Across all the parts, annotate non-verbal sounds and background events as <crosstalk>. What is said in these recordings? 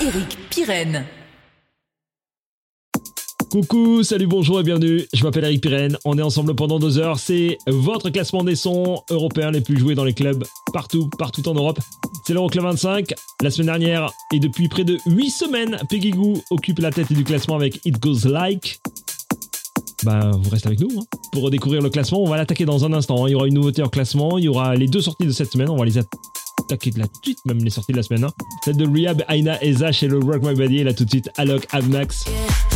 Eric. Coucou, salut, bonjour et bienvenue, je m'appelle Eric Pirenne, on est ensemble pendant deux heures, c'est votre classement des sons européens les plus joués dans les clubs partout, partout en Europe. C'est l'Euroclub 25, la semaine dernière et depuis près de 8 semaines, Peggy Goo occupe la tête du classement avec It Goes Like. Bah, vous restez avec nous hein. pour découvrir le classement. On va l'attaquer dans un instant. hein. Il y aura une nouveauté en classement. Il y aura les deux sorties de cette semaine. On va les attaquer de la suite, même les sorties de la semaine. hein. Celle de Rehab, Aina Eza chez le Rock My Body. Et là tout de suite, Alok, Avmax. I'ma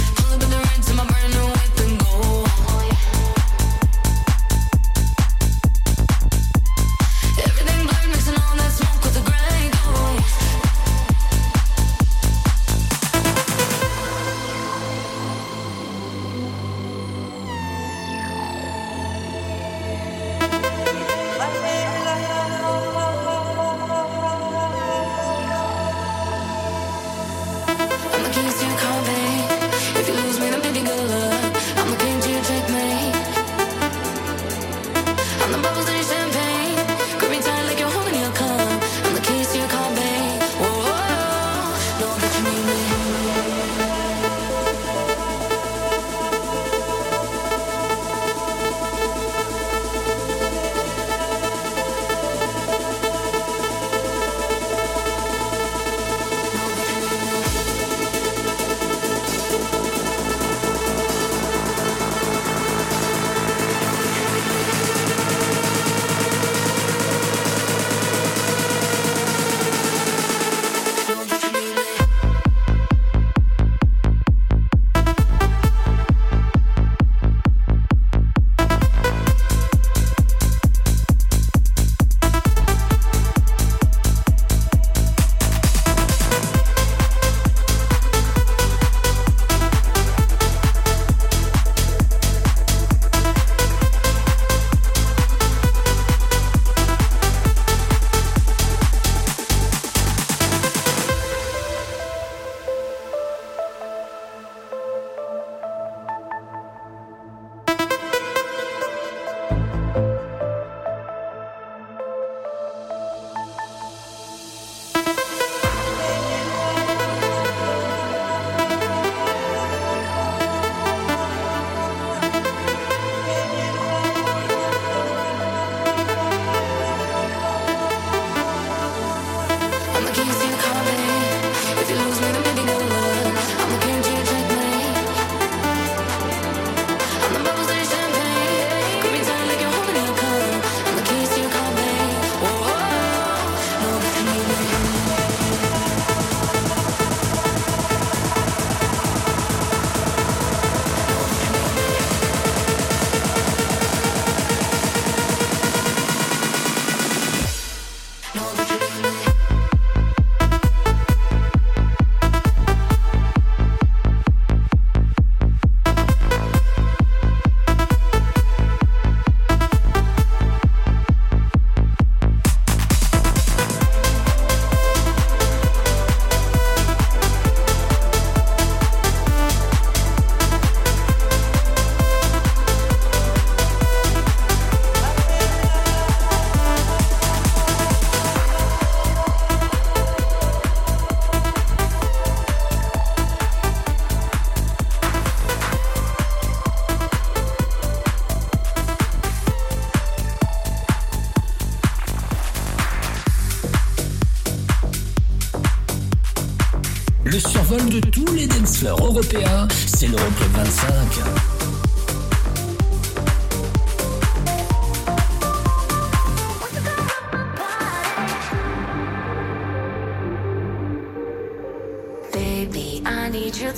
européens, c'est l'Euroclub 25.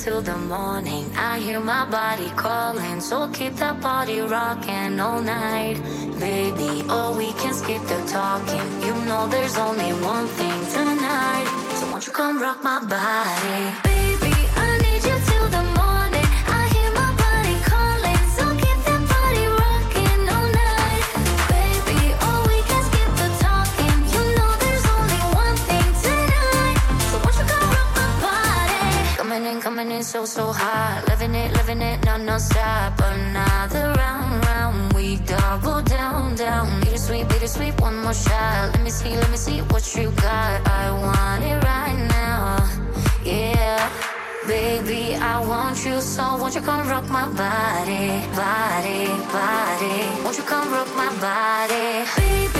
till the morning. I hear my body calling, so keep that body rocking all night. Baby, oh, we can skip the talking. You know there's only one thing tonight. So won't you come rock my body? Bittersweet, one more shot. Let me see, let me see what you got. I want it right now. Yeah. Baby, I want you so won't you come rock my body, body, body? Won't you come rock my body, baby?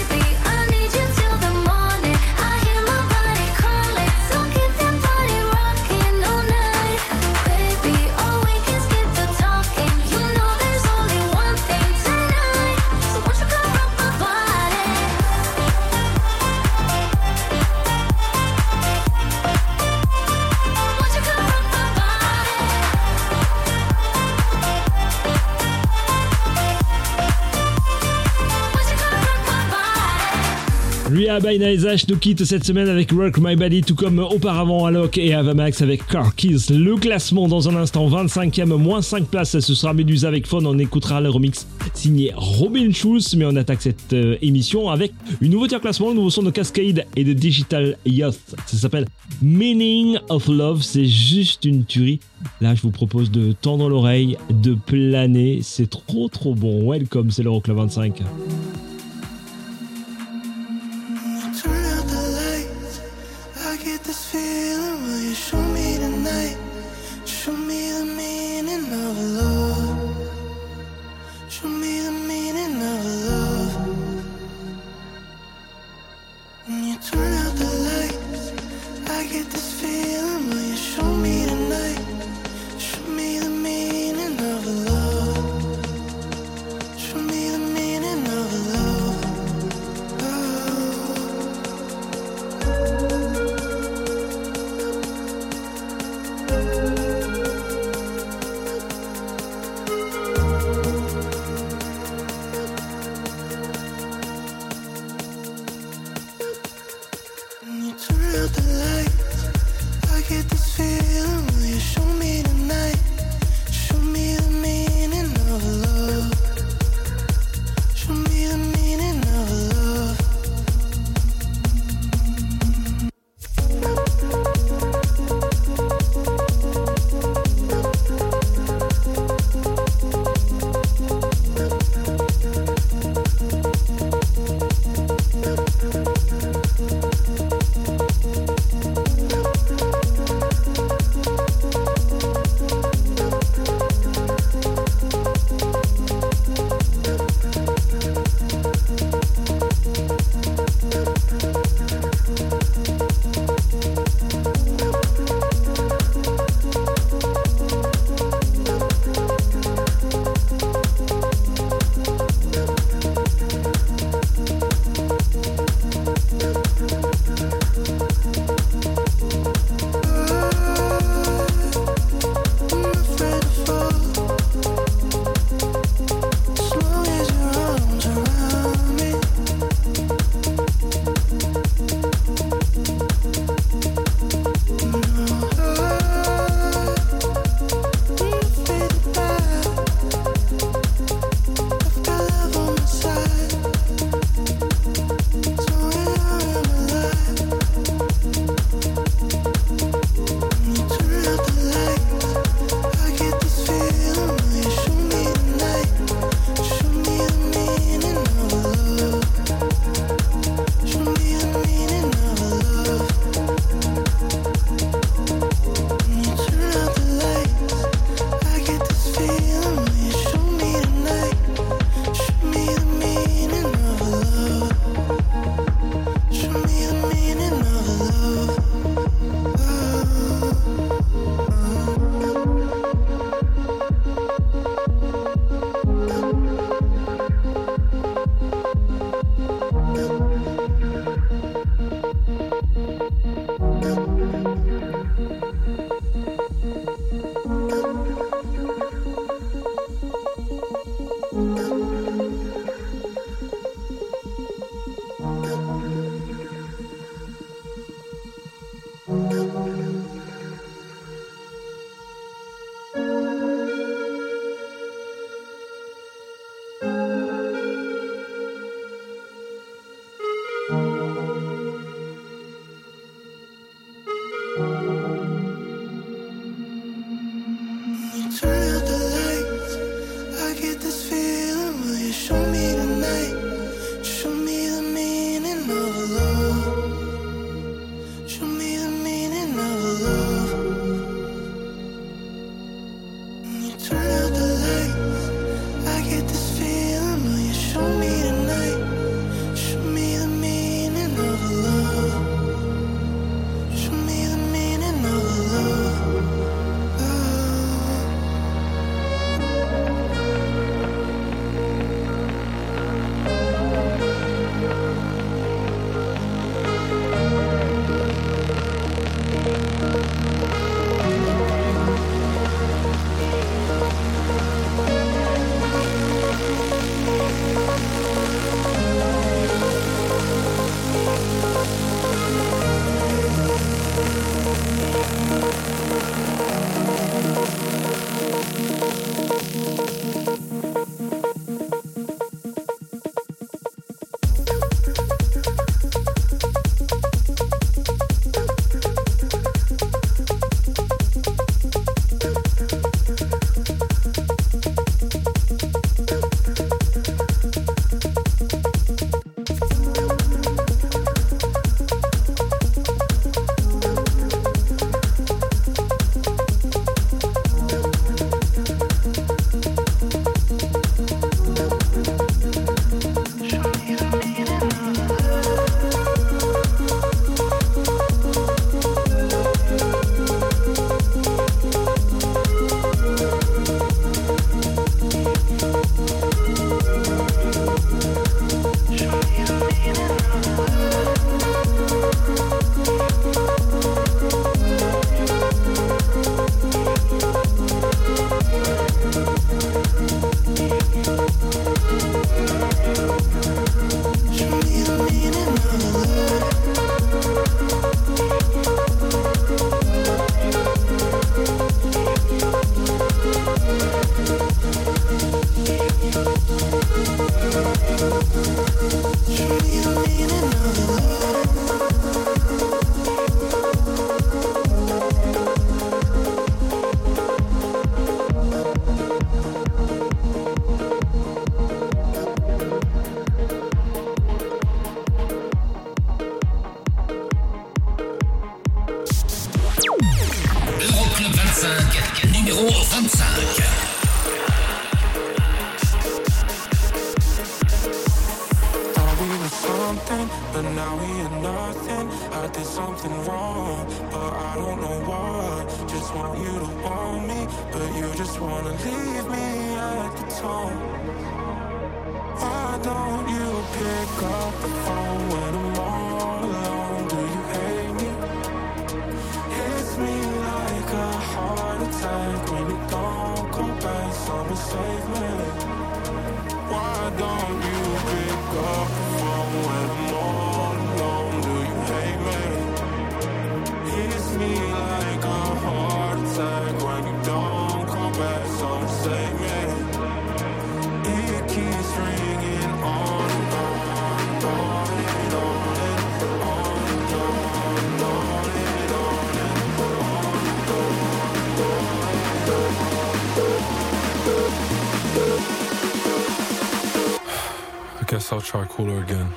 Ria H nous quitte cette semaine avec Rock My Body, tout comme auparavant Alok et Avamax avec Car Keys. Le classement dans un instant, 25e, moins 5 places, ce sera Medusa avec Phone. On écoutera le remix signé Robin Schulz, mais on attaque cette euh, émission avec une nouveauté en classement, le nouveau son de Cascade et de Digital Youth. Ça s'appelle Meaning of Love, c'est juste une tuerie. Là, je vous propose de tendre l'oreille, de planer, c'est trop trop bon. Welcome, c'est l'Euroclub 25. this feeling? Will you show me? I'll try cooler again.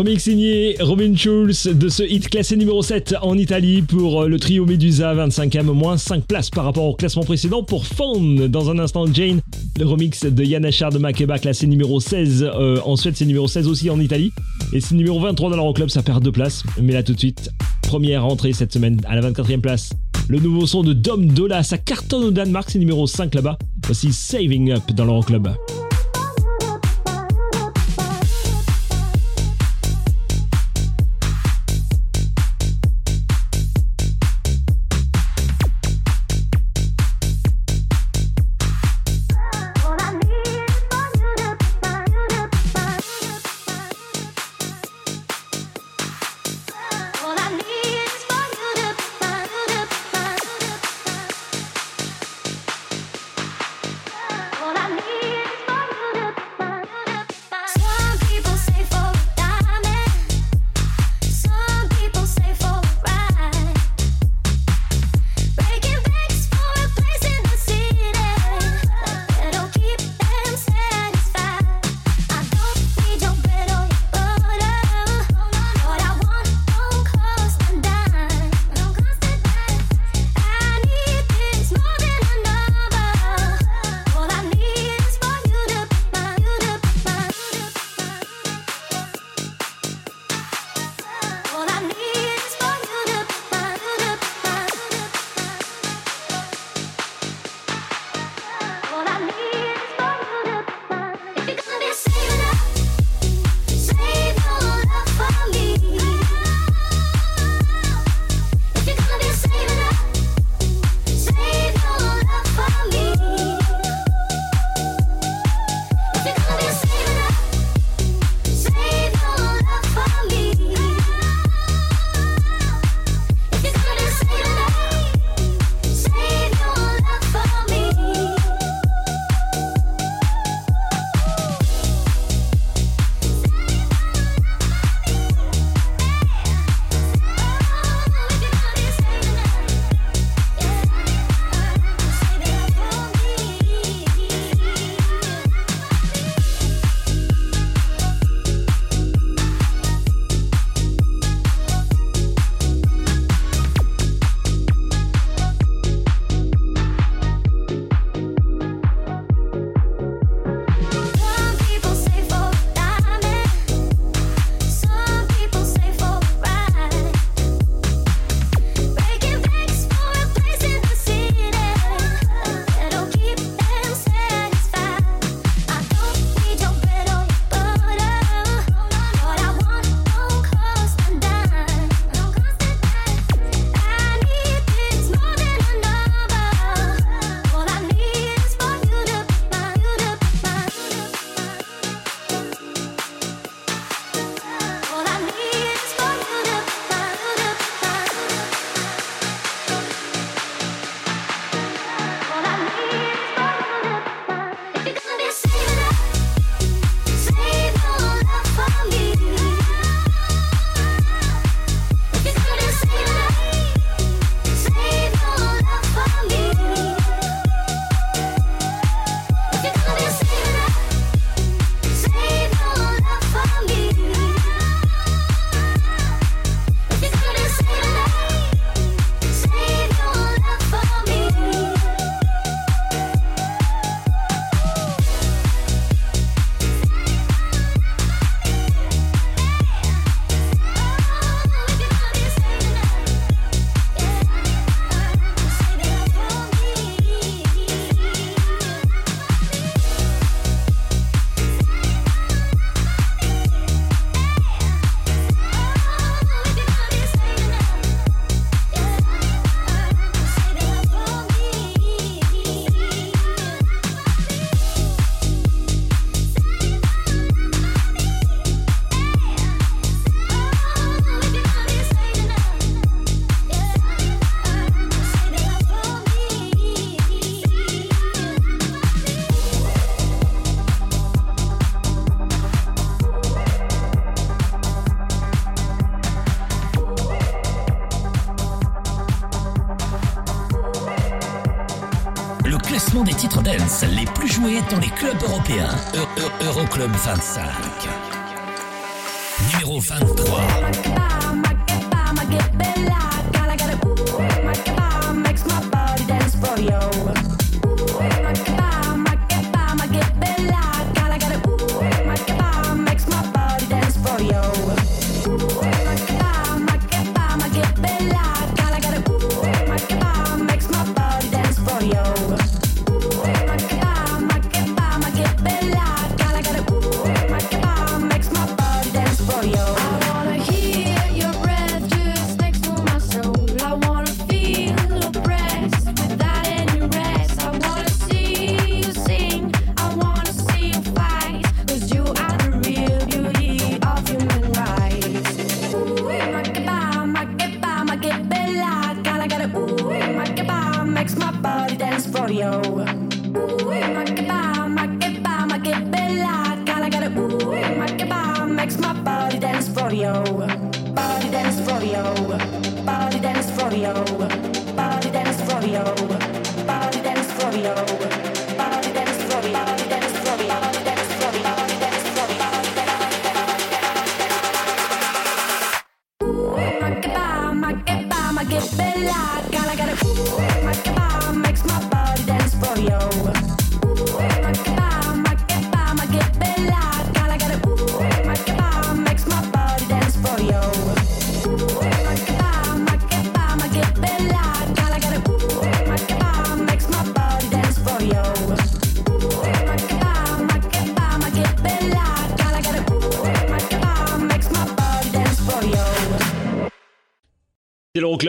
Remix signé Robin Schulz de ce hit classé numéro 7 en Italie pour le trio Medusa, 25e, moins 5 places par rapport au classement précédent pour Fawn. Dans un instant, Jane, le remix de Yann Achard de Makeba, classé numéro 16 euh, en Suède, c'est numéro 16 aussi en Italie. Et c'est numéro 23 dans l'Euroclub, ça perd deux places. Mais là tout de suite, première entrée cette semaine à la 24e place. Le nouveau son de Dom Dola, ça cartonne au Danemark, c'est numéro 5 là-bas. Voici Saving Up dans l'Euroclub. Dans les clubs européens. Euroclub 25. numéro 23. C'est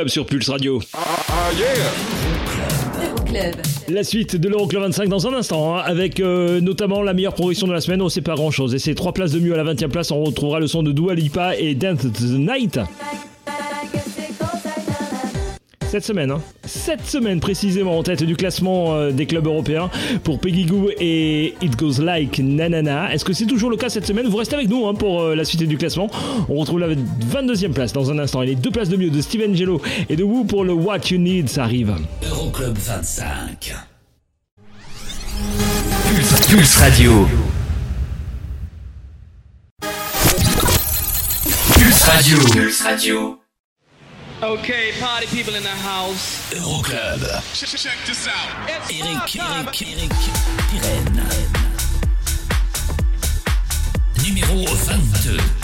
sur Pulse Radio. La suite de l'Euroclub 25 dans un instant, hein, avec euh, notamment la meilleure progression de la semaine. On sait pas grand chose. Et c'est trois places de mieux à la 20 e place. On retrouvera le son de Dua Lipa et Dance the Night. Cette semaine, hein. Cette semaine précisément en tête du classement euh, des clubs européens pour Peggy Goo et It Goes Like Nanana. Est-ce que c'est toujours le cas cette semaine? Vous restez avec nous hein, pour euh, la suite du classement. On retrouve la 22e place dans un instant et les deux places de mieux de Steven Gelo et de Woo pour le What You Need, ça arrive. Euroclub 25. Pulse, Pulse Radio. Pulse Radio. Pulse Radio. Okay, party people in the house. Euroclub. Check this out. Eric, Eric, Eric, Pirenne. Numéro 22.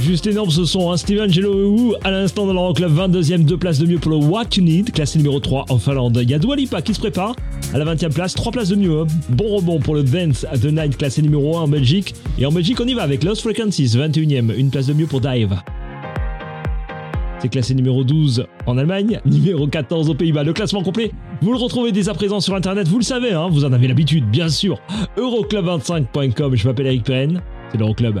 Juste énorme ce son, hein. Steven Gelo à l'instant dans le Club 22e, deux places de mieux pour le What You Need, classé numéro 3 en Finlande. Il y a Dua Lipa qui se prépare à la 20e place, 3 places de mieux. Hein. Bon rebond pour le Dance at the Night, classé numéro 1 en Belgique. Et en Belgique, on y va avec Lost Frequencies, 21e, une place de mieux pour Dive. C'est classé numéro 12 en Allemagne, <laughs> numéro 14 aux Pays-Bas. Le classement complet, vous le retrouvez dès à présent sur internet, vous le savez, hein, vous en avez l'habitude, bien sûr. Euroclub25.com, je m'appelle Eric Perren, c'est l'Euroclub.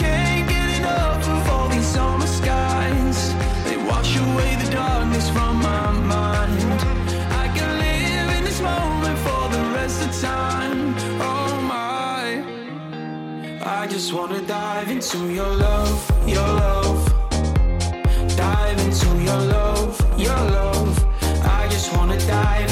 darkness from my mind. I can live in this moment for the rest of time. Oh my. I just wanna dive into your love, your love. Dive into your love, your love. I just wanna dive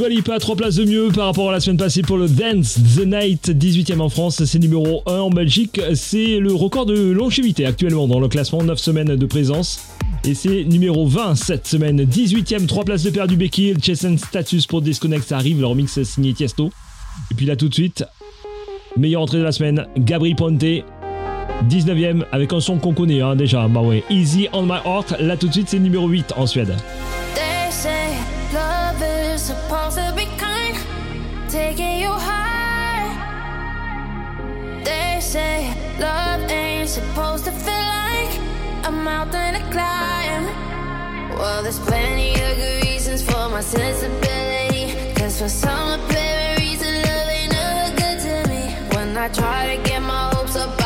Dua Lipa, 3 places de mieux par rapport à la semaine passée pour le Dance the Night, 18e en France, c'est numéro 1 en Belgique. C'est le record de longévité actuellement dans le classement, 9 semaines de présence. Et c'est numéro 20 cette semaine, 18e, 3 places de perdu Becky, Jason Status pour Disconnect, ça arrive, leur mix signé Tiesto. Et puis là tout de suite, meilleure entrée de la semaine, Gabri Ponte, 19ème avec un son qu'on connaît hein, déjà, bah ouais, Easy on my heart, là tout de suite c'est numéro 8 en Suède. Love ain't supposed to feel like a mountain to climb. Well, there's plenty of good reasons for my sensibility. Cause for some apparent reason, love ain't never good to me. When I try to get my hopes up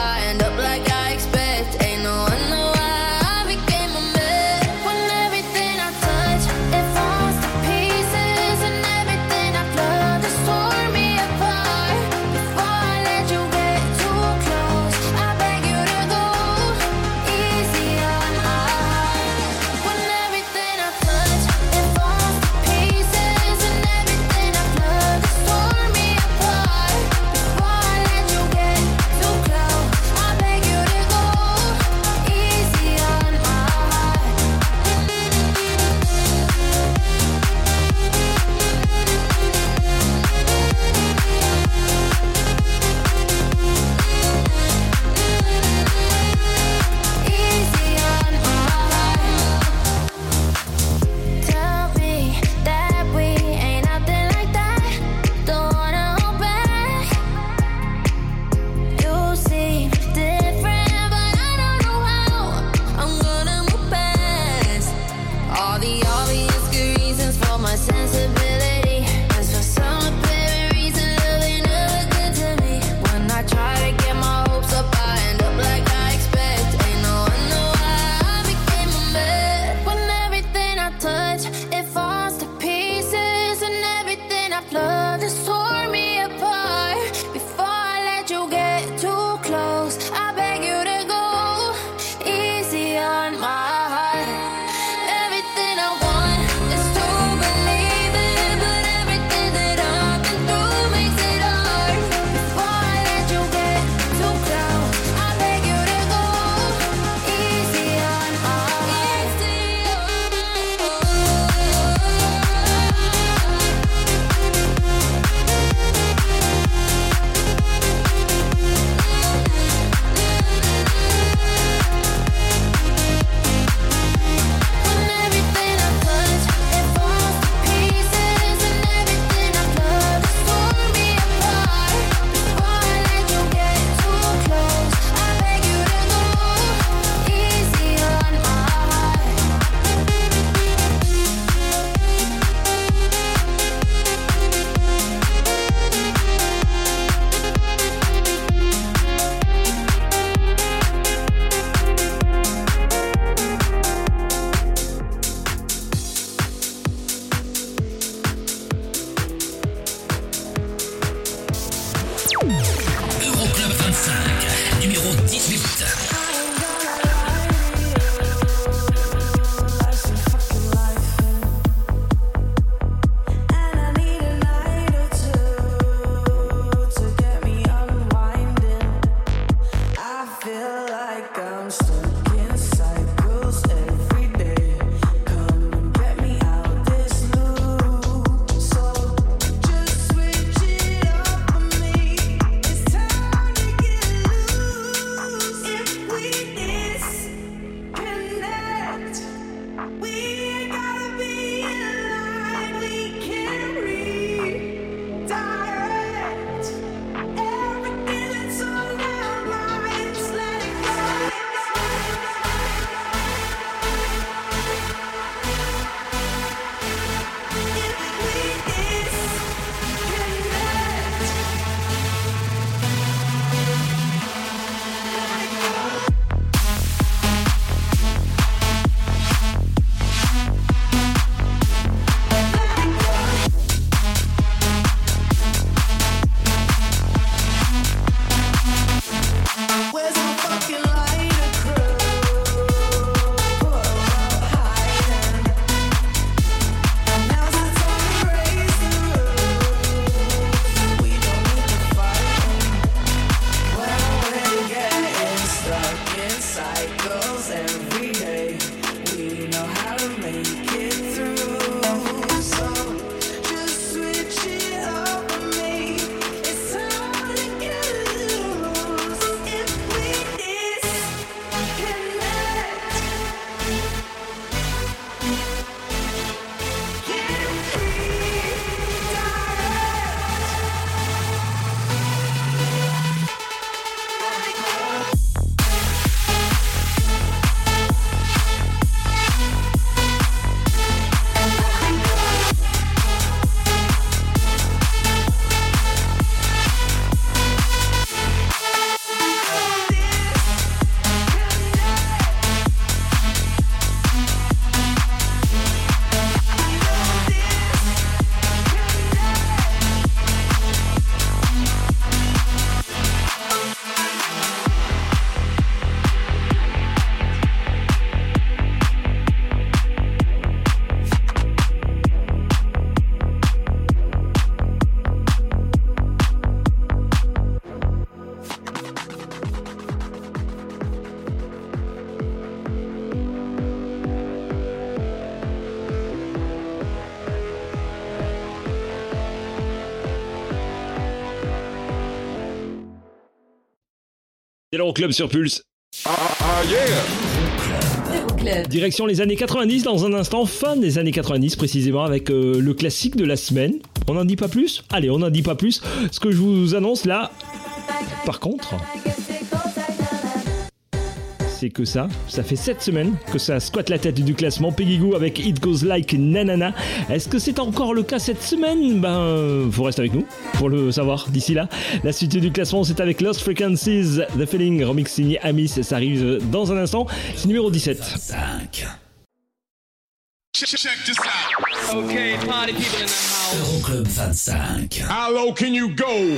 L'Euroclub sur Pulse. Euroclub. Direction les années 90 dans un instant, fin des années 90 précisément avec euh, le classique de la semaine. On n'en dit pas plus? Allez, on n'en dit pas plus. Ce que je vous annonce là, par contre, c'est que ça, ça fait 7 semaines que ça squatte la tête du classement. Peggy Goo avec It Goes Like Nanana. Est-ce que c'est encore le cas cette semaine? Ben, faut rester avec nous pour le savoir d'ici là. La suite du classement, c'est avec Lost Frequencies, The Feeling, remix signé Amis. Ça arrive dans un instant. C'est numéro 17. 5. Okay, party people in the house. Euroclub 25. How low can you go?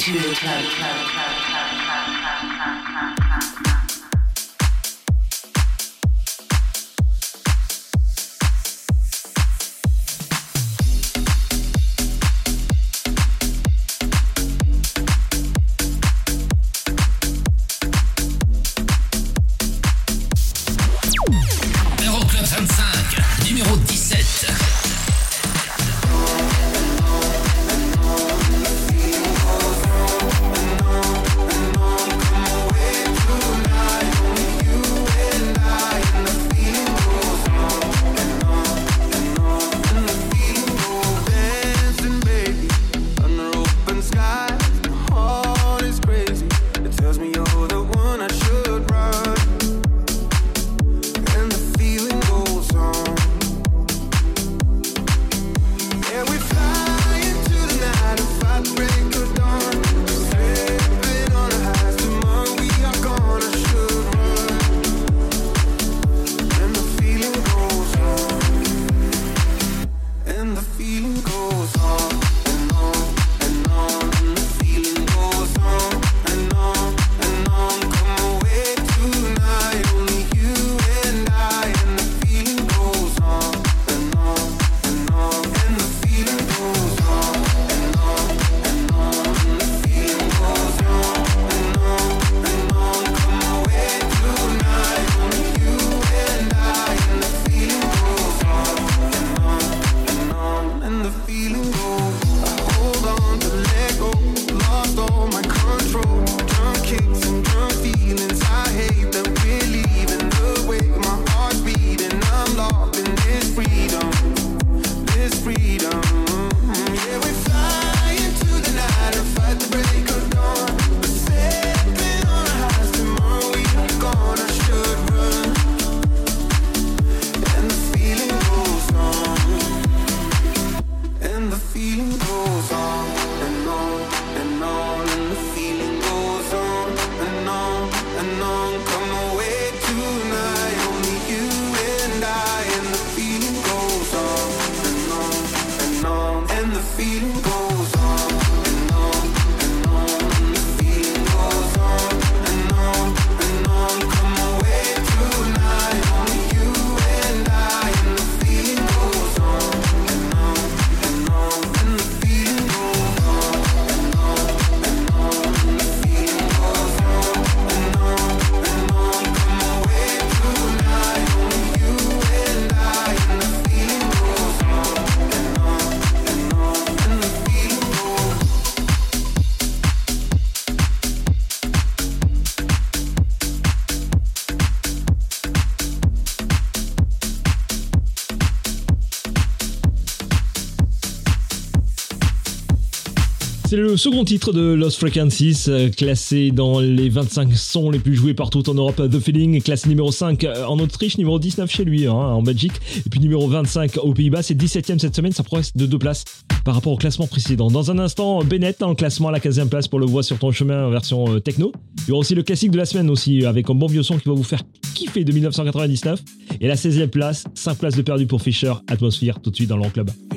Le second titre de Lost Frequencies, euh, classé dans les 25 sons les plus joués partout en Europe. The Feeling, classé numéro 5 euh, en Autriche, numéro 19 chez lui, hein, en Belgique, et puis numéro 25 aux Pays-Bas. C'est 17ème cette semaine, ça progresse de deux places par rapport au classement précédent. Dans un instant, Bennett dans le classement à la 15e place pour le Voix sur ton chemin version euh, techno. Il y aura aussi le classique de la semaine aussi, avec un bon vieux son qui va vous faire kiffer de 1999. Et la 16e place, 5 places de perdu pour Fisher, Atmosphere, tout de suite dans l'Euroclub. Think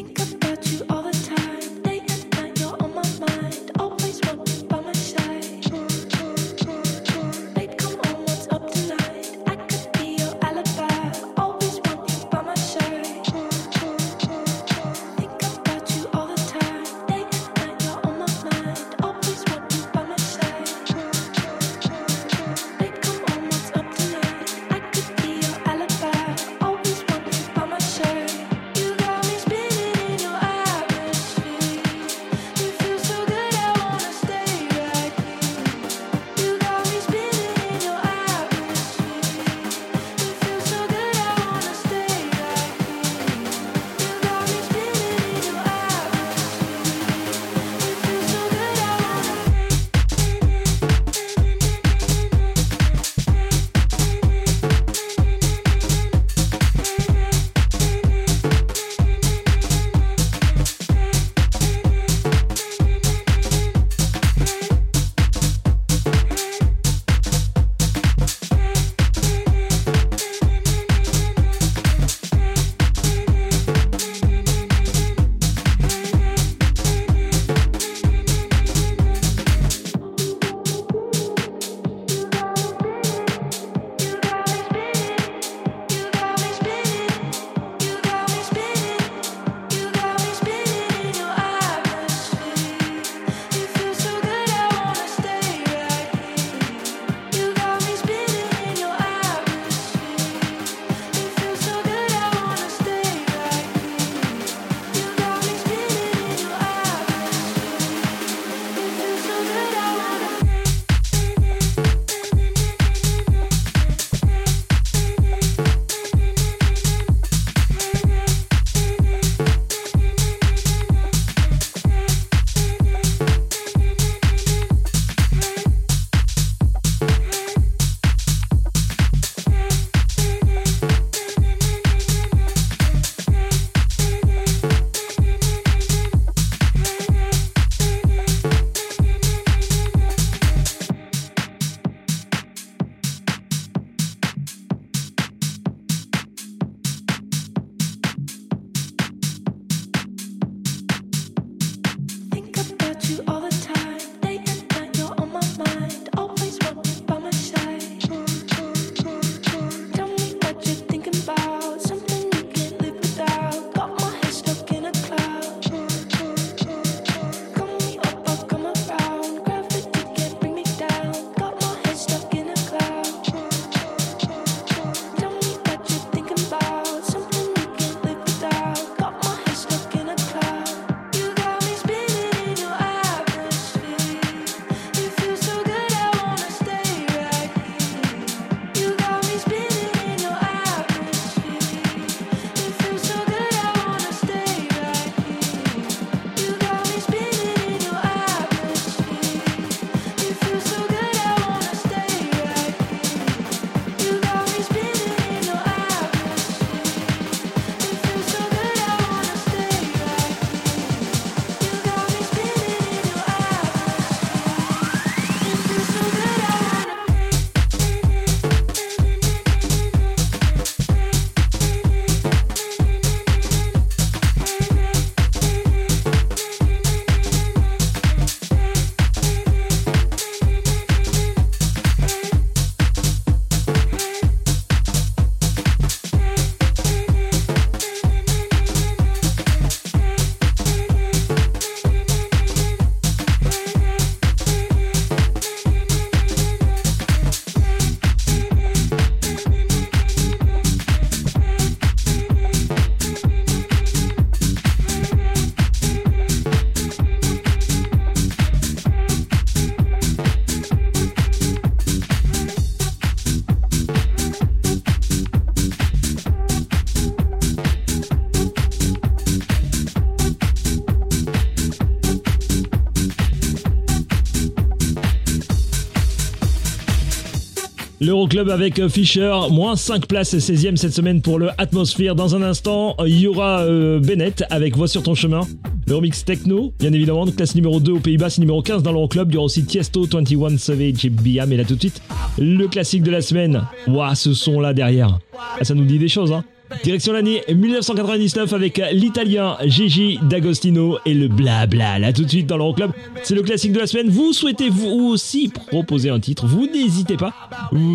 L'Euroclub avec euh, Fischer, moins 5 places, 16e cette semaine pour le Atmosphere. Dans un instant, il y aura euh, Bennett avec Voix sur ton chemin. Le remix techno, bien évidemment, classe numéro 2 aux Pays-Bas, c'est numéro 15 dans l'Euroclub. Il y aura aussi Tiesto, 21 Savage et Bia, mais là tout de suite, le classique de la semaine. Ouah, ce son là derrière. Ah, ça nous dit des choses, hein. Direction l'année 1999 avec l'italien Gigi D'Agostino et le blabla. Là tout de suite dans l'Euroclub, c'est le classique de la semaine. Vous souhaitez vous aussi proposer un titre, vous n'hésitez pas.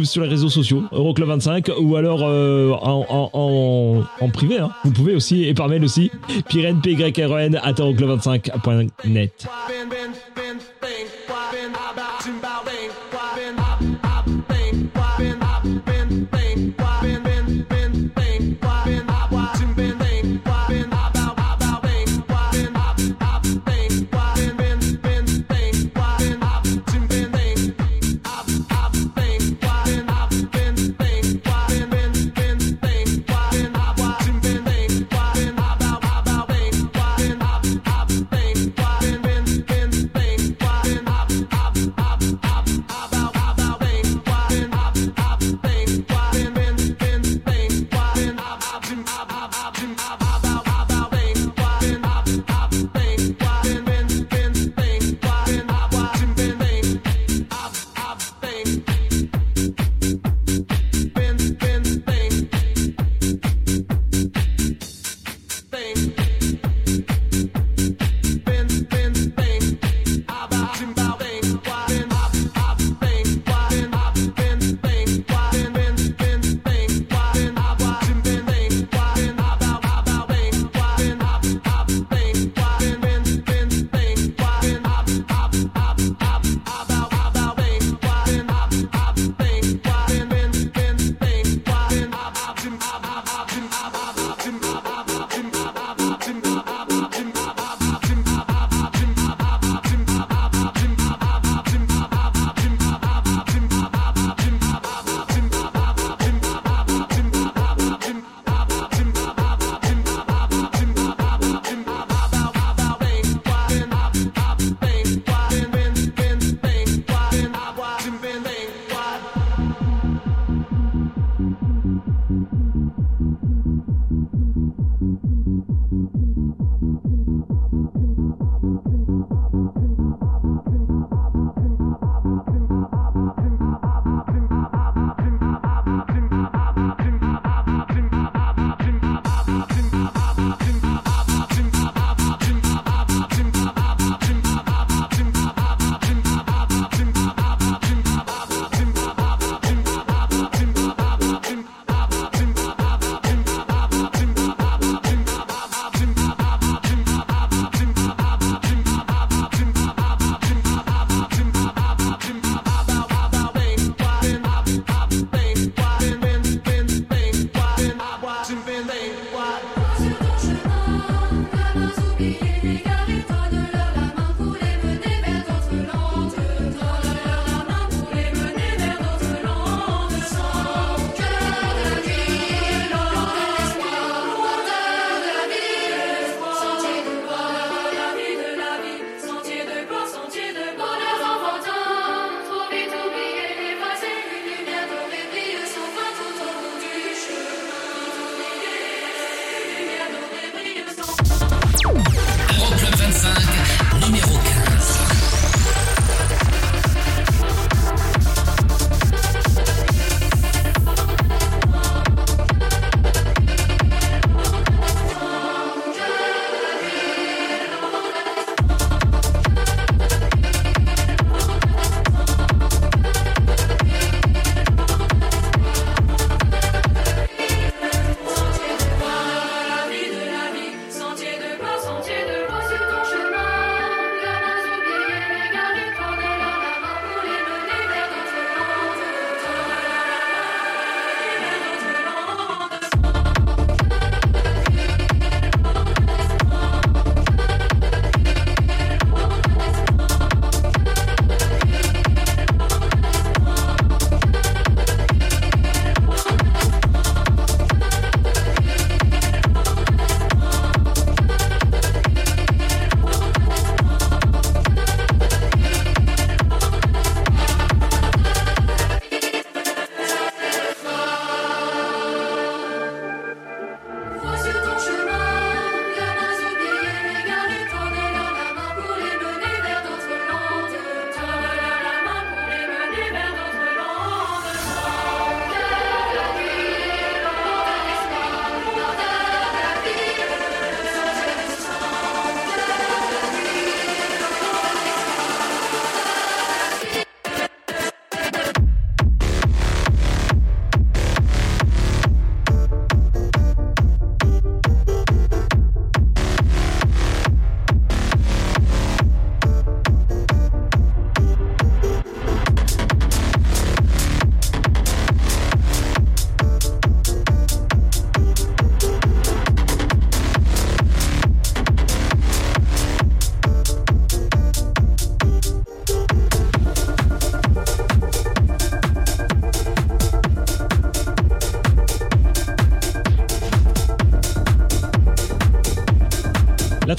Sur les réseaux sociaux, Euroclub 25 ou alors euh, en, privé. hein. Vous pouvez aussi, et par mail aussi, PYRN, at euroclub25.net.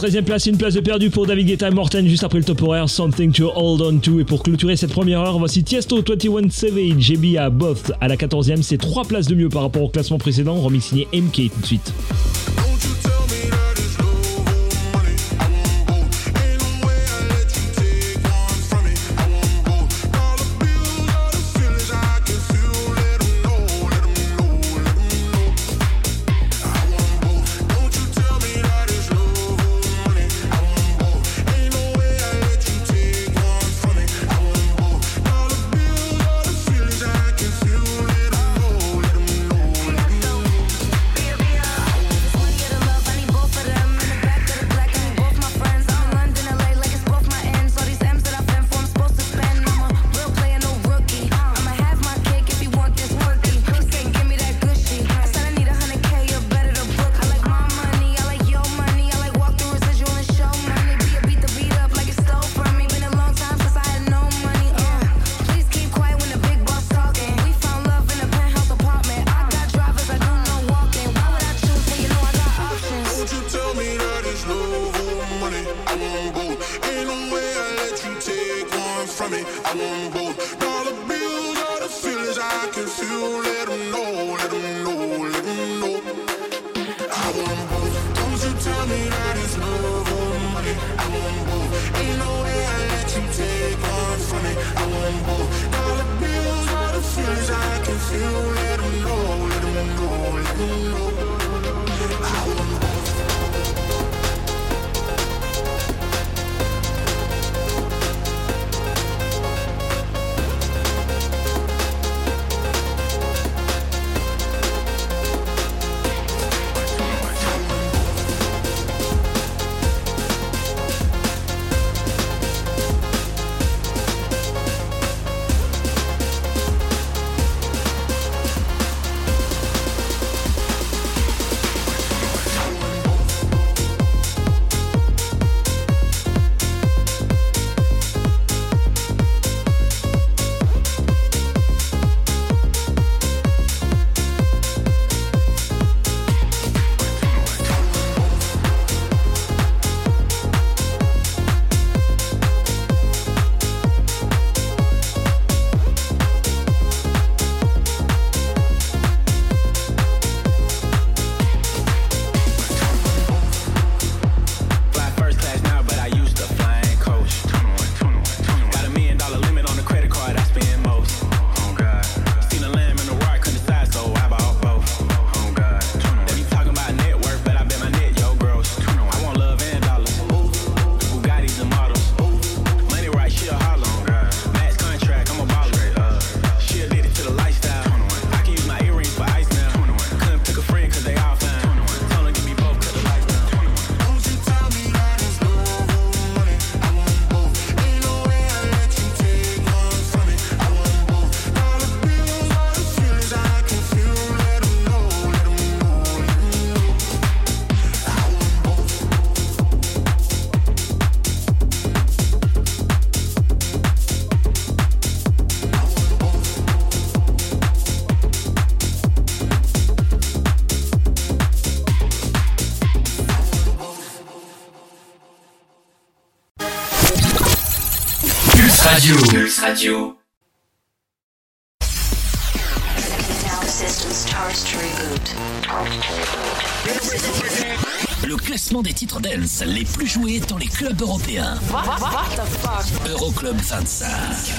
13e place, une place de perdu pour David Guetta et Morten juste après le top horaire Something to Hold On To. Et pour clôturer cette première heure, voici Tiesto 21 Savage, Both à la 14e. C'est 3 places de mieux par rapport au classement précédent. Remix signé MK tout de suite. Le classement des titres dance les plus joués dans les clubs européens. What Euroclub 25.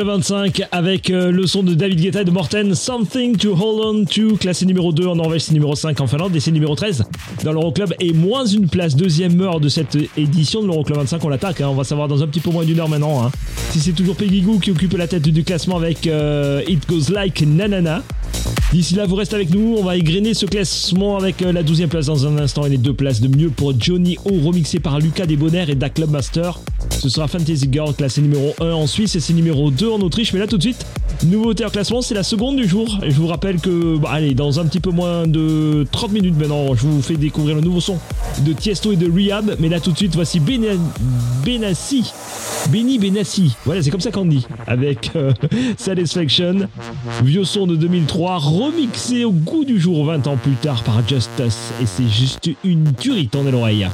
L'Euroclub 25 avec euh, le son de David Guetta et de Morten, Something to Hold On To, classé numéro 2 en Norvège, c'est numéro 5 en Finlande et c'est numéro 13 dans l'Euroclub et moins une place, deuxième heure de cette édition de l'Euroclub 25, on l'attaque, hein, on va savoir dans un petit peu moins d'une heure maintenant. hein. Si c'est toujours Peggy qui occupe la tête du classement avec euh, It Goes Like Nanana. D'ici là, vous restez avec nous. On va égrener ce classement avec euh, la 12e place dans un instant et les deux places de mieux pour Johnny O, remixé par Lucas Desbonnaires et Da Club Master. Ce sera Fantasy Girl, classé numéro 1 en Suisse et c'est numéro 2 en Autriche. Mais là, tout de suite, nouveauté en classement, c'est la seconde du jour. Et je vous rappelle que, bah, allez, dans un petit peu moins de 30 minutes maintenant, je vous fais découvrir le nouveau son de Tiesto et de Rehab. Mais là, tout de suite, voici Bena- Benassi. Benny Benassi. Voilà, c'est comme ça qu'on dit. Avec euh, <laughs> Satisfaction. Vieux son de 2003, remixé au goût du jour 20 ans plus tard par Justice. Et c'est juste une tuerie, tendez l'oreille.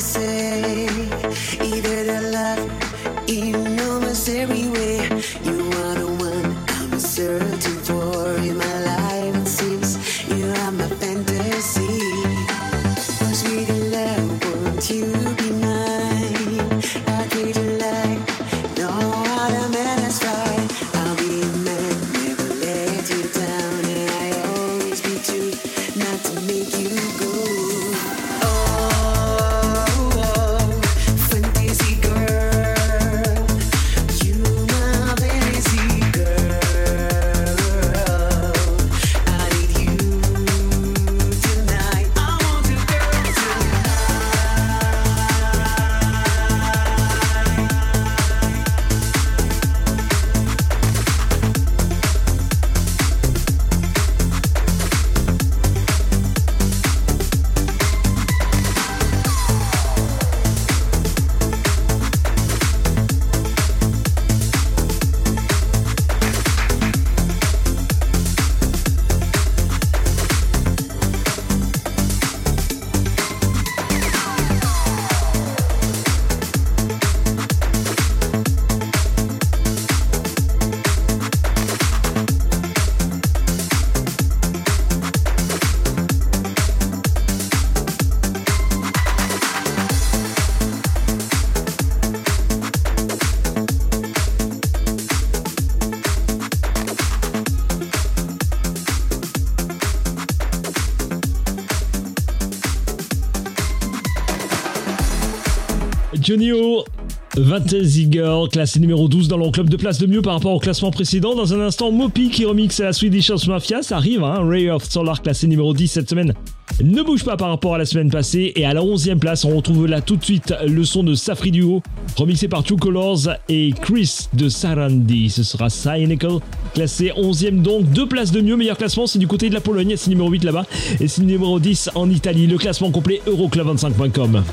Say. Johnny O, Fantasy Girl, classé numéro 12 dans leur club de place de mieux par rapport au classement précédent. Dans un instant, Mopi qui remixe la Swedish House Mafia, ça arrive, hein, Ray of Solar classé numéro 10 cette semaine. Ne bouge pas par rapport à la semaine passée et à la 11e place, on retrouve là tout de suite le son de Safri Duo, remixé par Two Colors et Chris de Sarandi. Ce sera Cynical, classé 11e donc, deux places de mieux. Meilleur classement, c'est du côté de la Pologne, c'est numéro 8 là-bas et c'est numéro 10 en Italie. Le classement complet Euroclub25.com.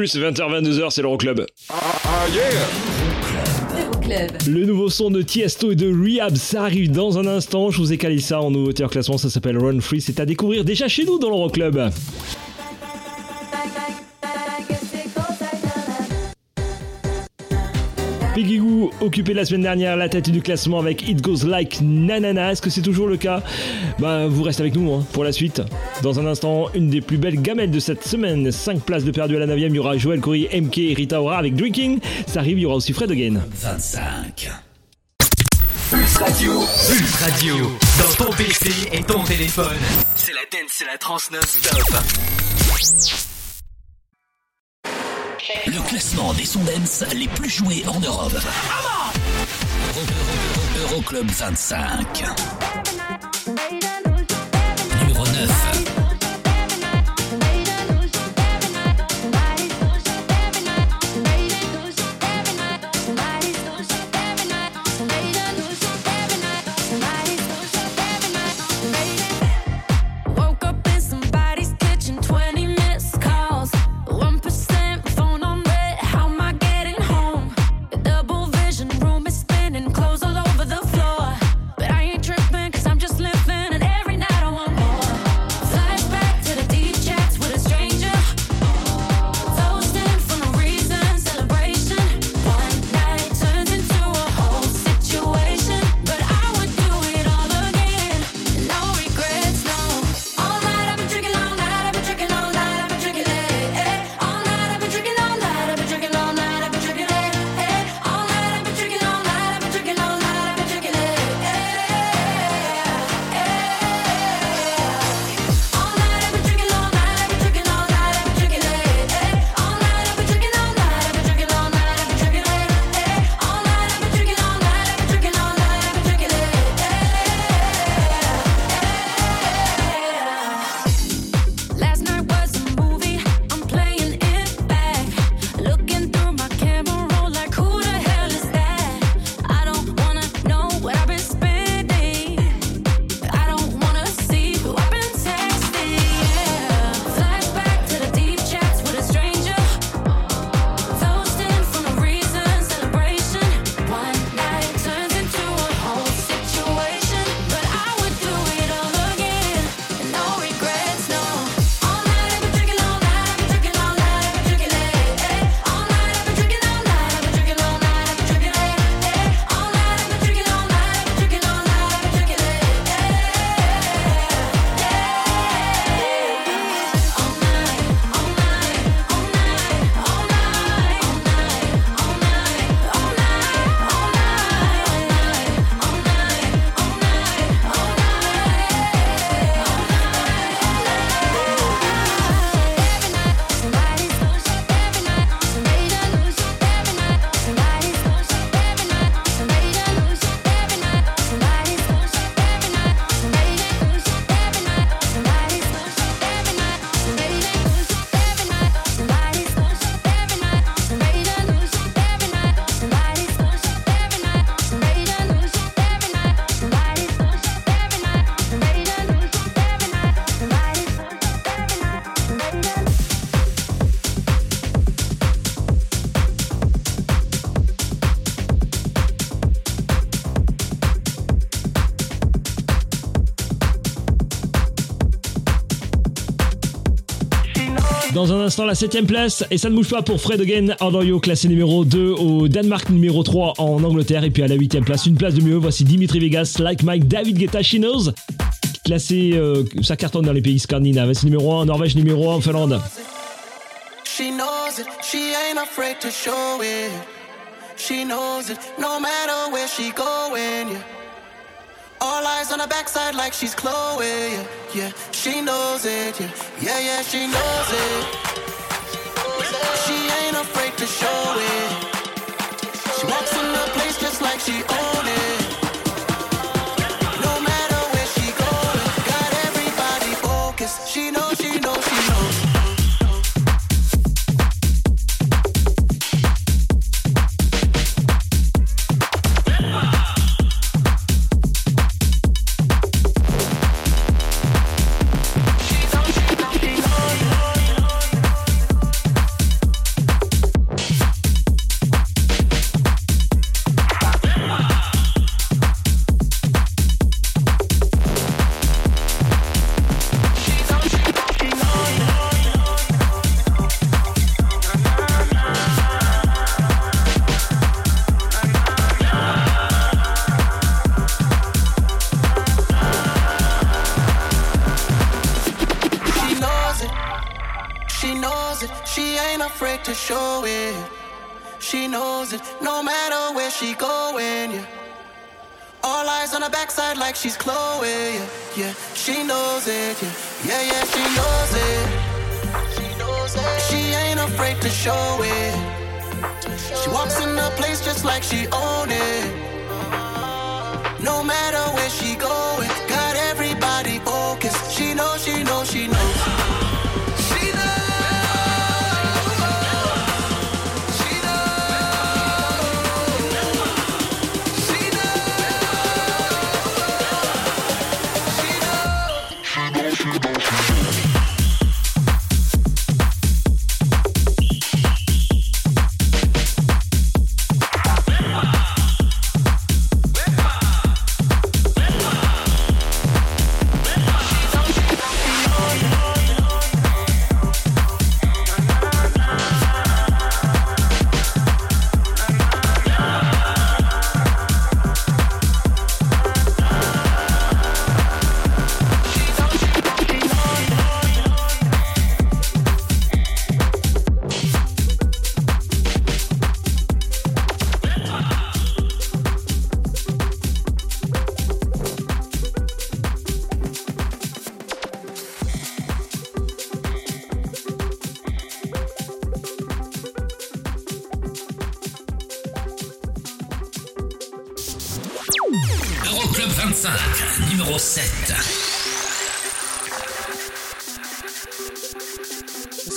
Pulse 20h-22h, c'est l'Euroclub. Euroclub. Le nouveau son de Tiesto et de Rehab, ça arrive dans un instant. Je vous ai calé ça en nouveauté en classement, ça s'appelle Run Free. C'est à découvrir déjà chez nous dans l'Euroclub. Piggy Goo occupé la semaine dernière la tête du classement avec It Goes Like Nanana. Est-ce que c'est toujours le cas? Bah, vous restez avec nous hein, pour la suite. Dans un instant, une des plus belles gamelles de cette semaine. 5 places de perdu à la 9 Il y aura Joël Corey, MK et Rita Ora avec Drinking. Ça arrive, il y aura aussi Fred Again. 25. Pulse Radio. Pulse Radio. Dans ton PC et ton téléphone. C'est la dance, c'est la trans non-stop. Le classement des sons dance les plus joués en Europe. Euro- Euro- Euroclub 25. Un instant, la 7ème place, et ça ne bouge pas pour Fred Again, Ordorio classé numéro 2 au Danemark, numéro 3 en Angleterre, et puis à la 8ème place, une place de mieux, voici Dimitri Vegas, Like Mike, David Guetta, She Knows, classé, euh, ça cartonne dans les pays scandinaves, c'est numéro 1 en Norvège, numéro 1 en Finlande. She knows it, she ain't afraid to show it. She knows it, no matter where she going. All eyes on her backside like she's Chloe, yeah. yeah. She knows it, yeah. Yeah, yeah, she knows it. She ain't afraid to show it. She walks in the place just like she own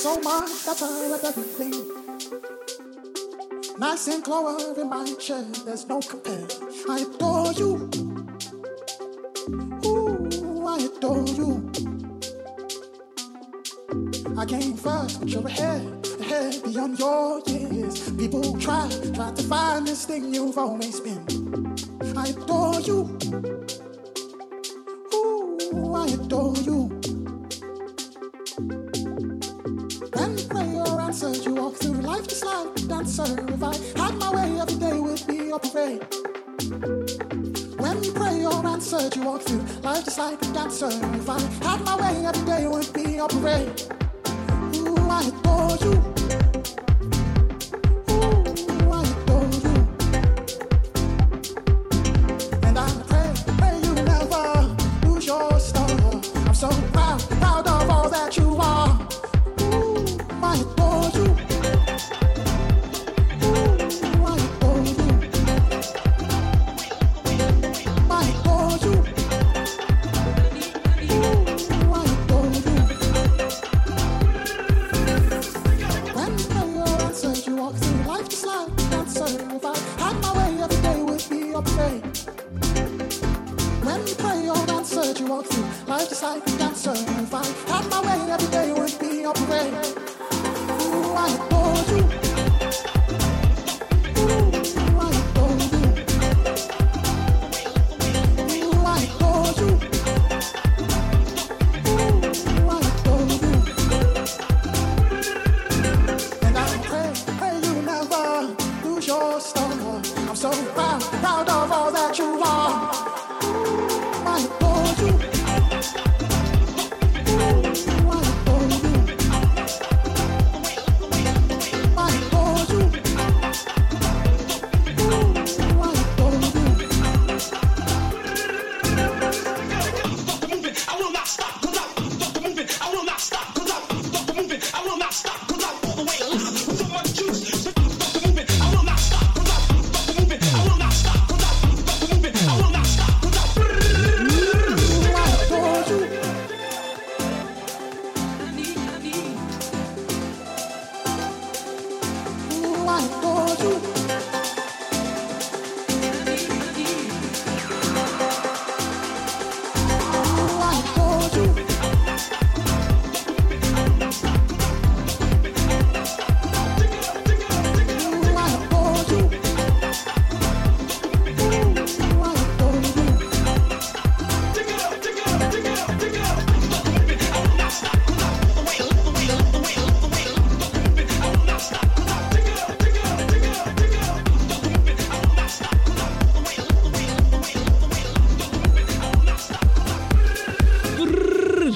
so much better at everything. Nice and glory in my chair, there's no compare. I adore you. Ooh, I adore you. I came first, but you're ahead, ahead beyond your years. People try, try to find this thing you've always been. I adore you. serve. If I had my way every day, would be a parade.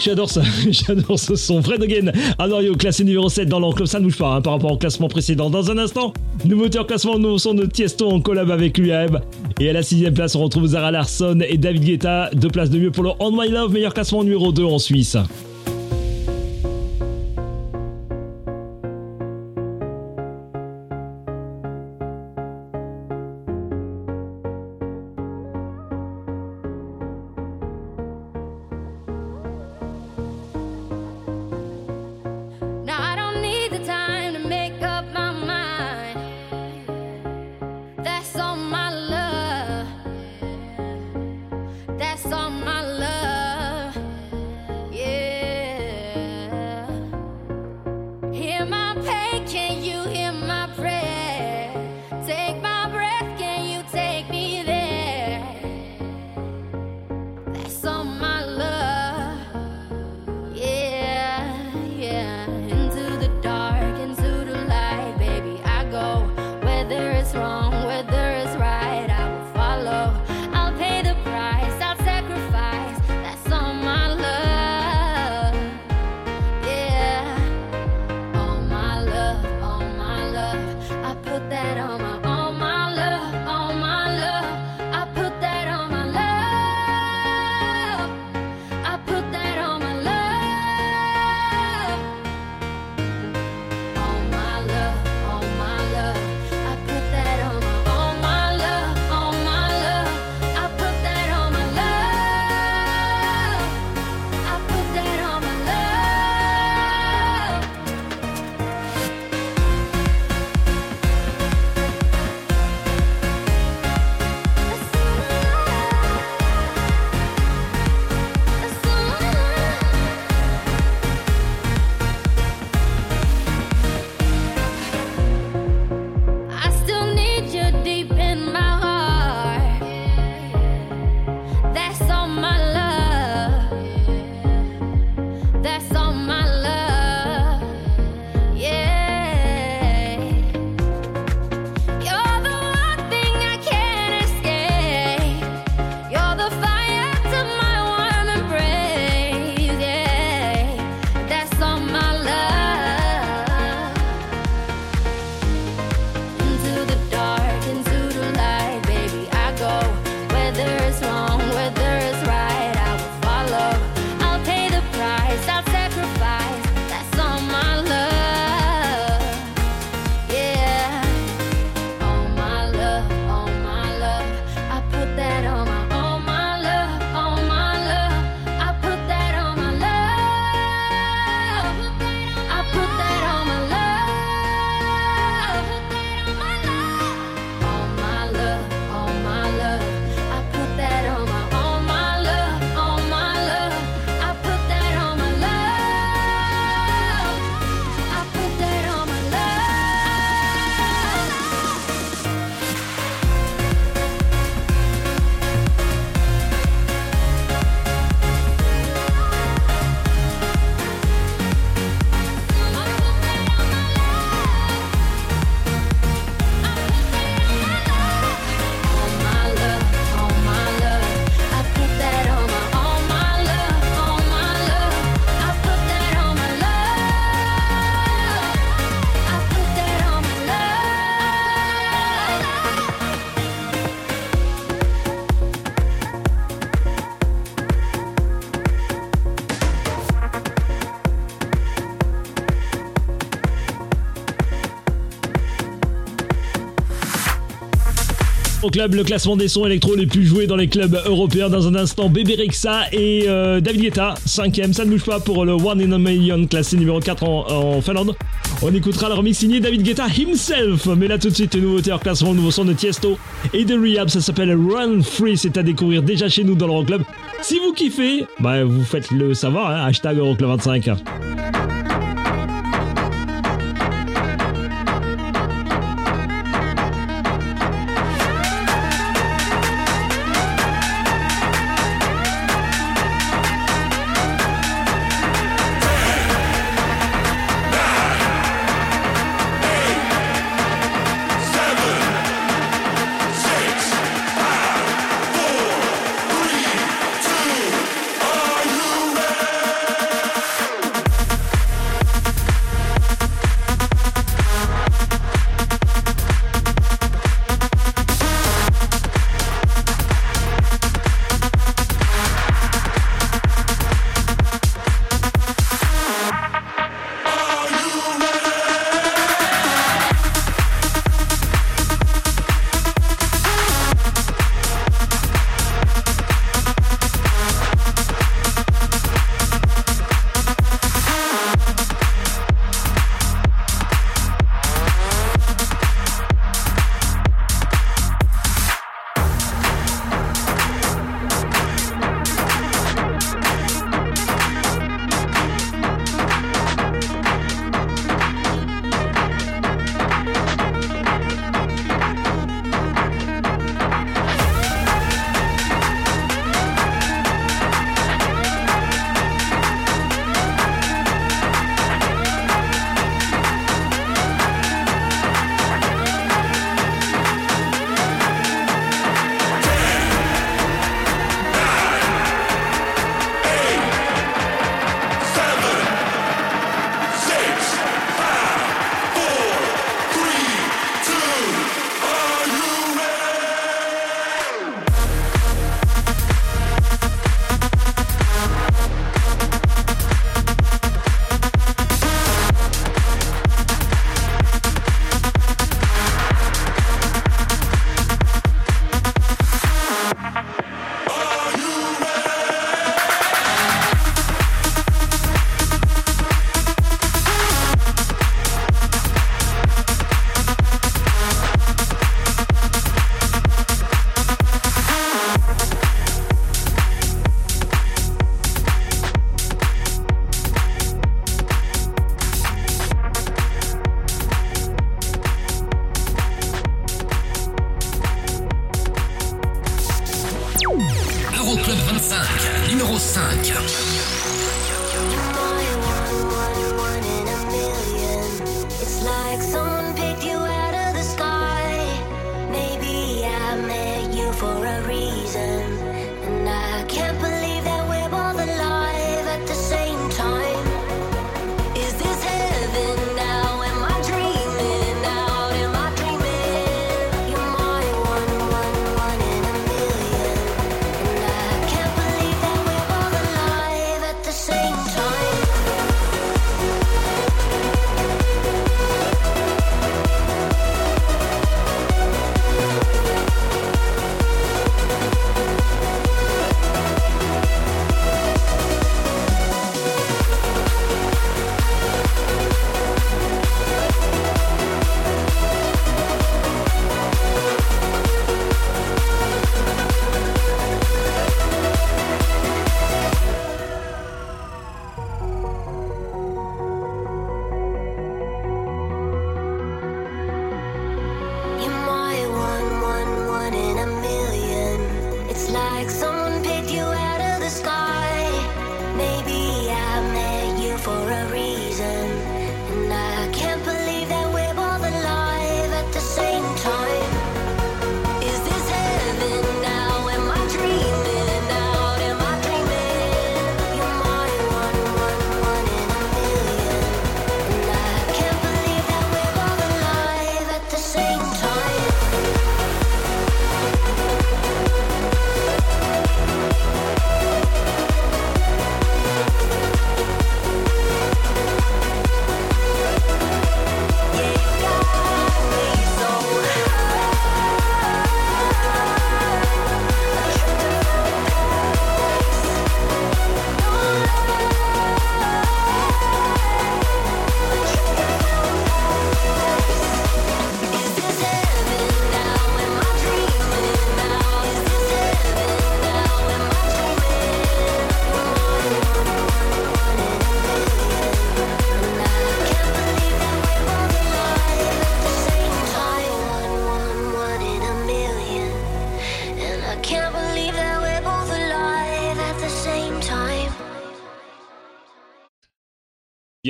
J'adore ça, <laughs> j'adore ce son. Fred Again, Anorio, classé numéro 7 dans l'enclos, ça ne bouge pas hein, par rapport au classement précédent. Dans un instant, nouveauté en classement, nouveau son de Tiesto en collab avec l'UAM. Et à la sixième place, on retrouve Zara Larsson et David Guetta, deux places de mieux pour le On My Love, meilleur classement numéro 2 en Suisse. Le classement des sons électro les plus joués dans les clubs européens. Dans un instant, Bébé Rexa et euh, David Guetta, 5ème. Ça ne bouge pas pour le One in a Million, classé numéro 4 en, en Finlande. On écoutera le remix signé David Guetta himself. Mais là, tout de suite, une nouveauté en classement, nouveau son de Tiesto et de Rehab. Ça s'appelle Run Free. C'est à découvrir déjà chez nous dans l'Euroclub. Si vous kiffez, bah, vous faites le savoir. Hein, hashtag Euroclub 25.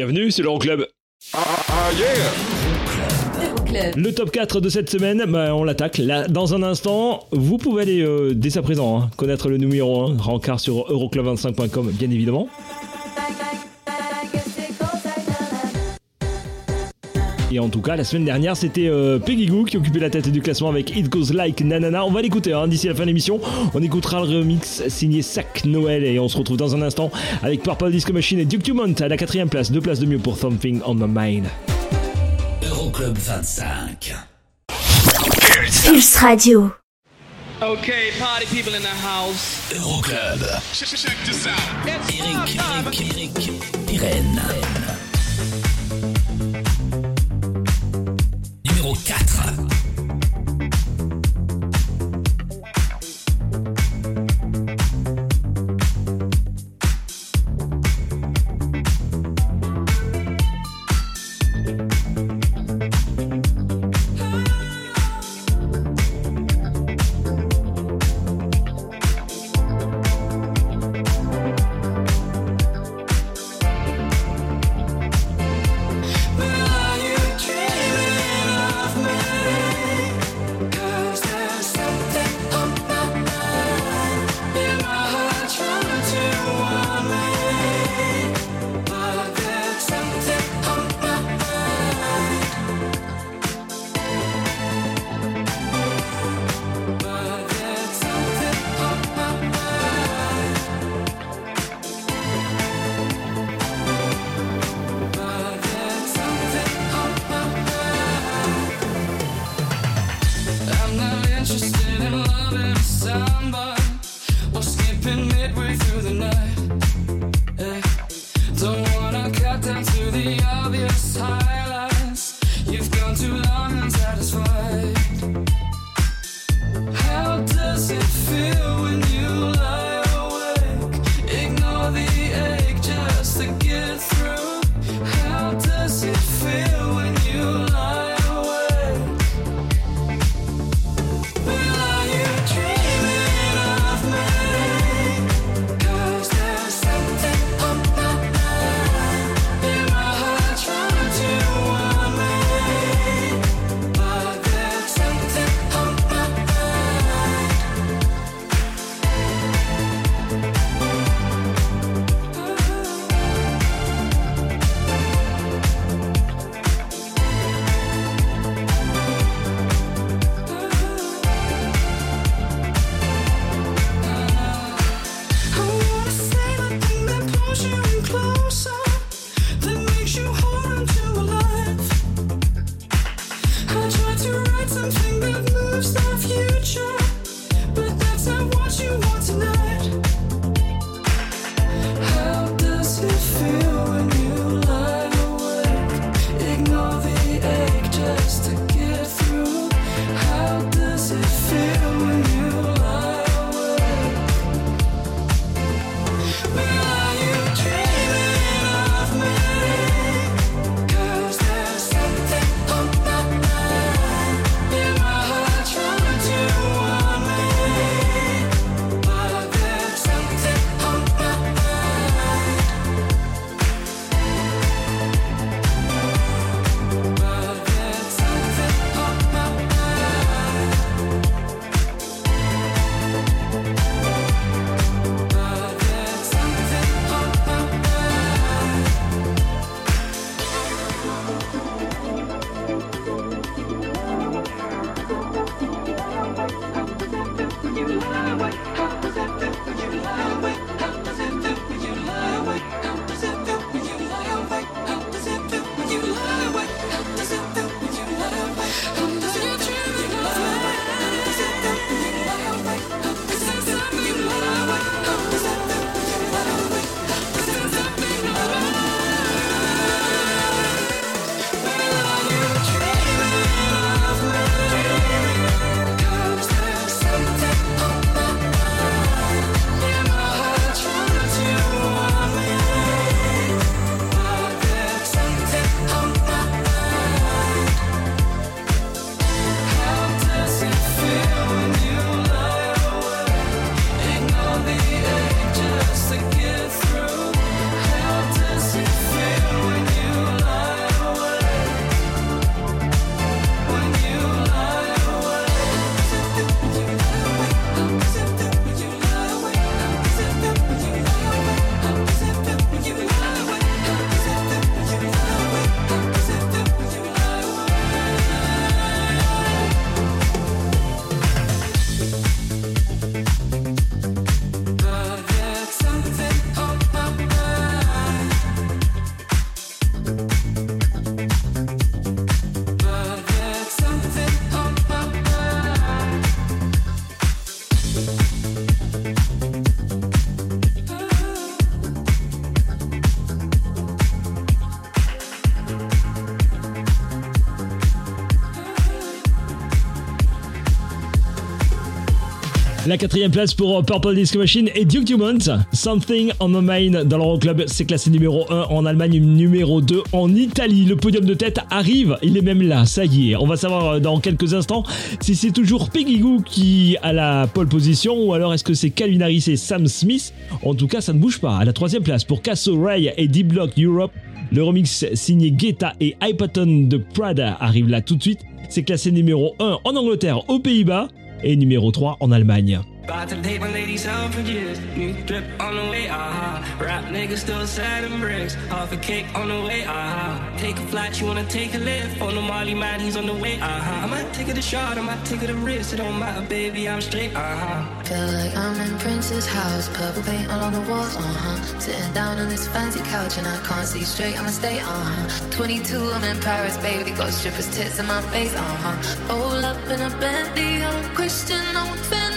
Bienvenue, c'est l'Euroclub. Le top 4 de cette semaine, bah, on l'attaque là dans un instant. Vous pouvez aller euh, dès à présent hein, connaître le numéro 1, rencard sur euroclub25.com bien évidemment. Et en tout cas, la semaine dernière, c'était euh, Peggy Goo qui occupait la tête du classement avec It Goes Like Nanana. On va l'écouter hein, d'ici la fin de l'émission. On écoutera le remix signé Sac Noël et on se retrouve dans un instant avec Purple Disco Machine et Duke Dumont à la quatrième place. Deux places de mieux pour Something on My Mind. Euroclub 25. Pulse Radio. Okay, party people in the house. Euroclub. Check this out. Eric, Eric, Eric, Pirenne. 4. Somebody La quatrième place pour Purple Disco Machine et Duke Dumont. Something on my mind dans l'Euroclub. C'est classé numéro 1 en Allemagne, numéro 2 en Italie. Le podium de tête arrive. Il est même là. Ça y est. On va savoir dans quelques instants si c'est toujours Peggy Goo qui a la pole position ou alors est-ce que c'est Calvin Harris et Sam Smith. En tout cas, ça ne bouge pas. À la troisième place pour Casso Ray et D-Block Europe. Le remix signé Guetta et Hypaton de Prada arrive là tout de suite. C'est classé numéro 1 en Angleterre, aux Pays-Bas et numéro 3 en Allemagne. About to date my ladies out for. New drip on the way, aha. Uh-huh. Rap niggas still sad and bricks. Half a cake on the way, aha. Uh-huh. Take a flight, you wanna take a lift. On the Molly man, he's on the way, aha. Uh-huh. I might take it a shot, I might take it a risk. It don't matter, baby, I'm straight, aha. Feel like I'm in Prince's house, purple paint all on the walls, uh huh. Sitting down on this fancy couch and I can't see straight, I'ma stay, uh huh. 22, I'm in Paris, baby, got strippers' tits in my face, uh huh. Roll up in a Bentley, I'm Christian, I'm a Bentley,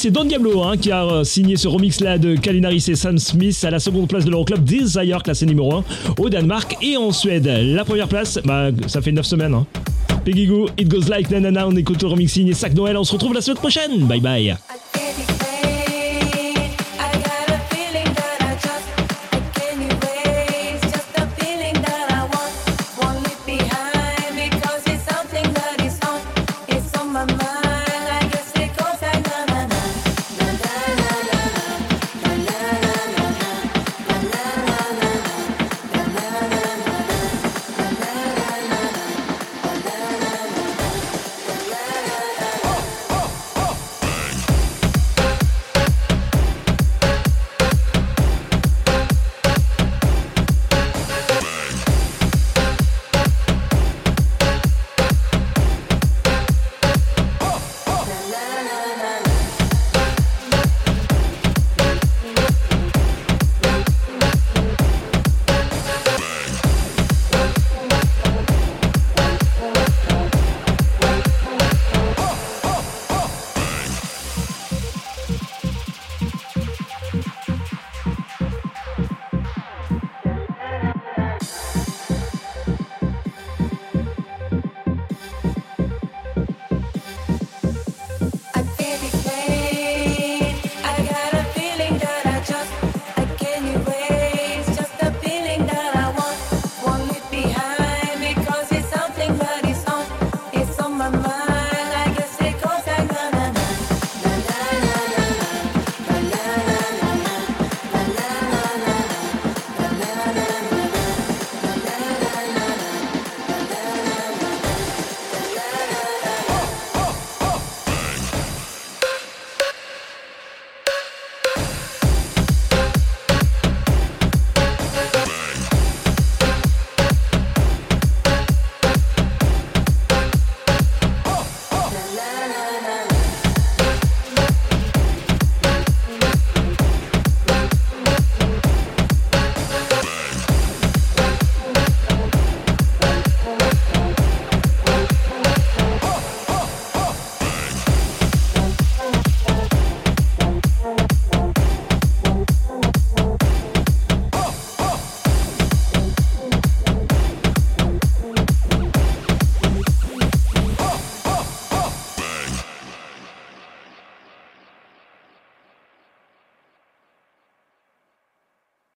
c'est Don Diablo hein, qui a euh, signé ce remix-là de Kalinaris et Sam Smith à la seconde place de l'Euroclub Desire, classé numéro 1 au Danemark et en Suède. La première place, bah, ça fait 9 semaines. Hein. Peggy Goo, It Goes Like Nanana, on écoute le remix signé Sac Noël, on se retrouve la semaine prochaine. Bye bye.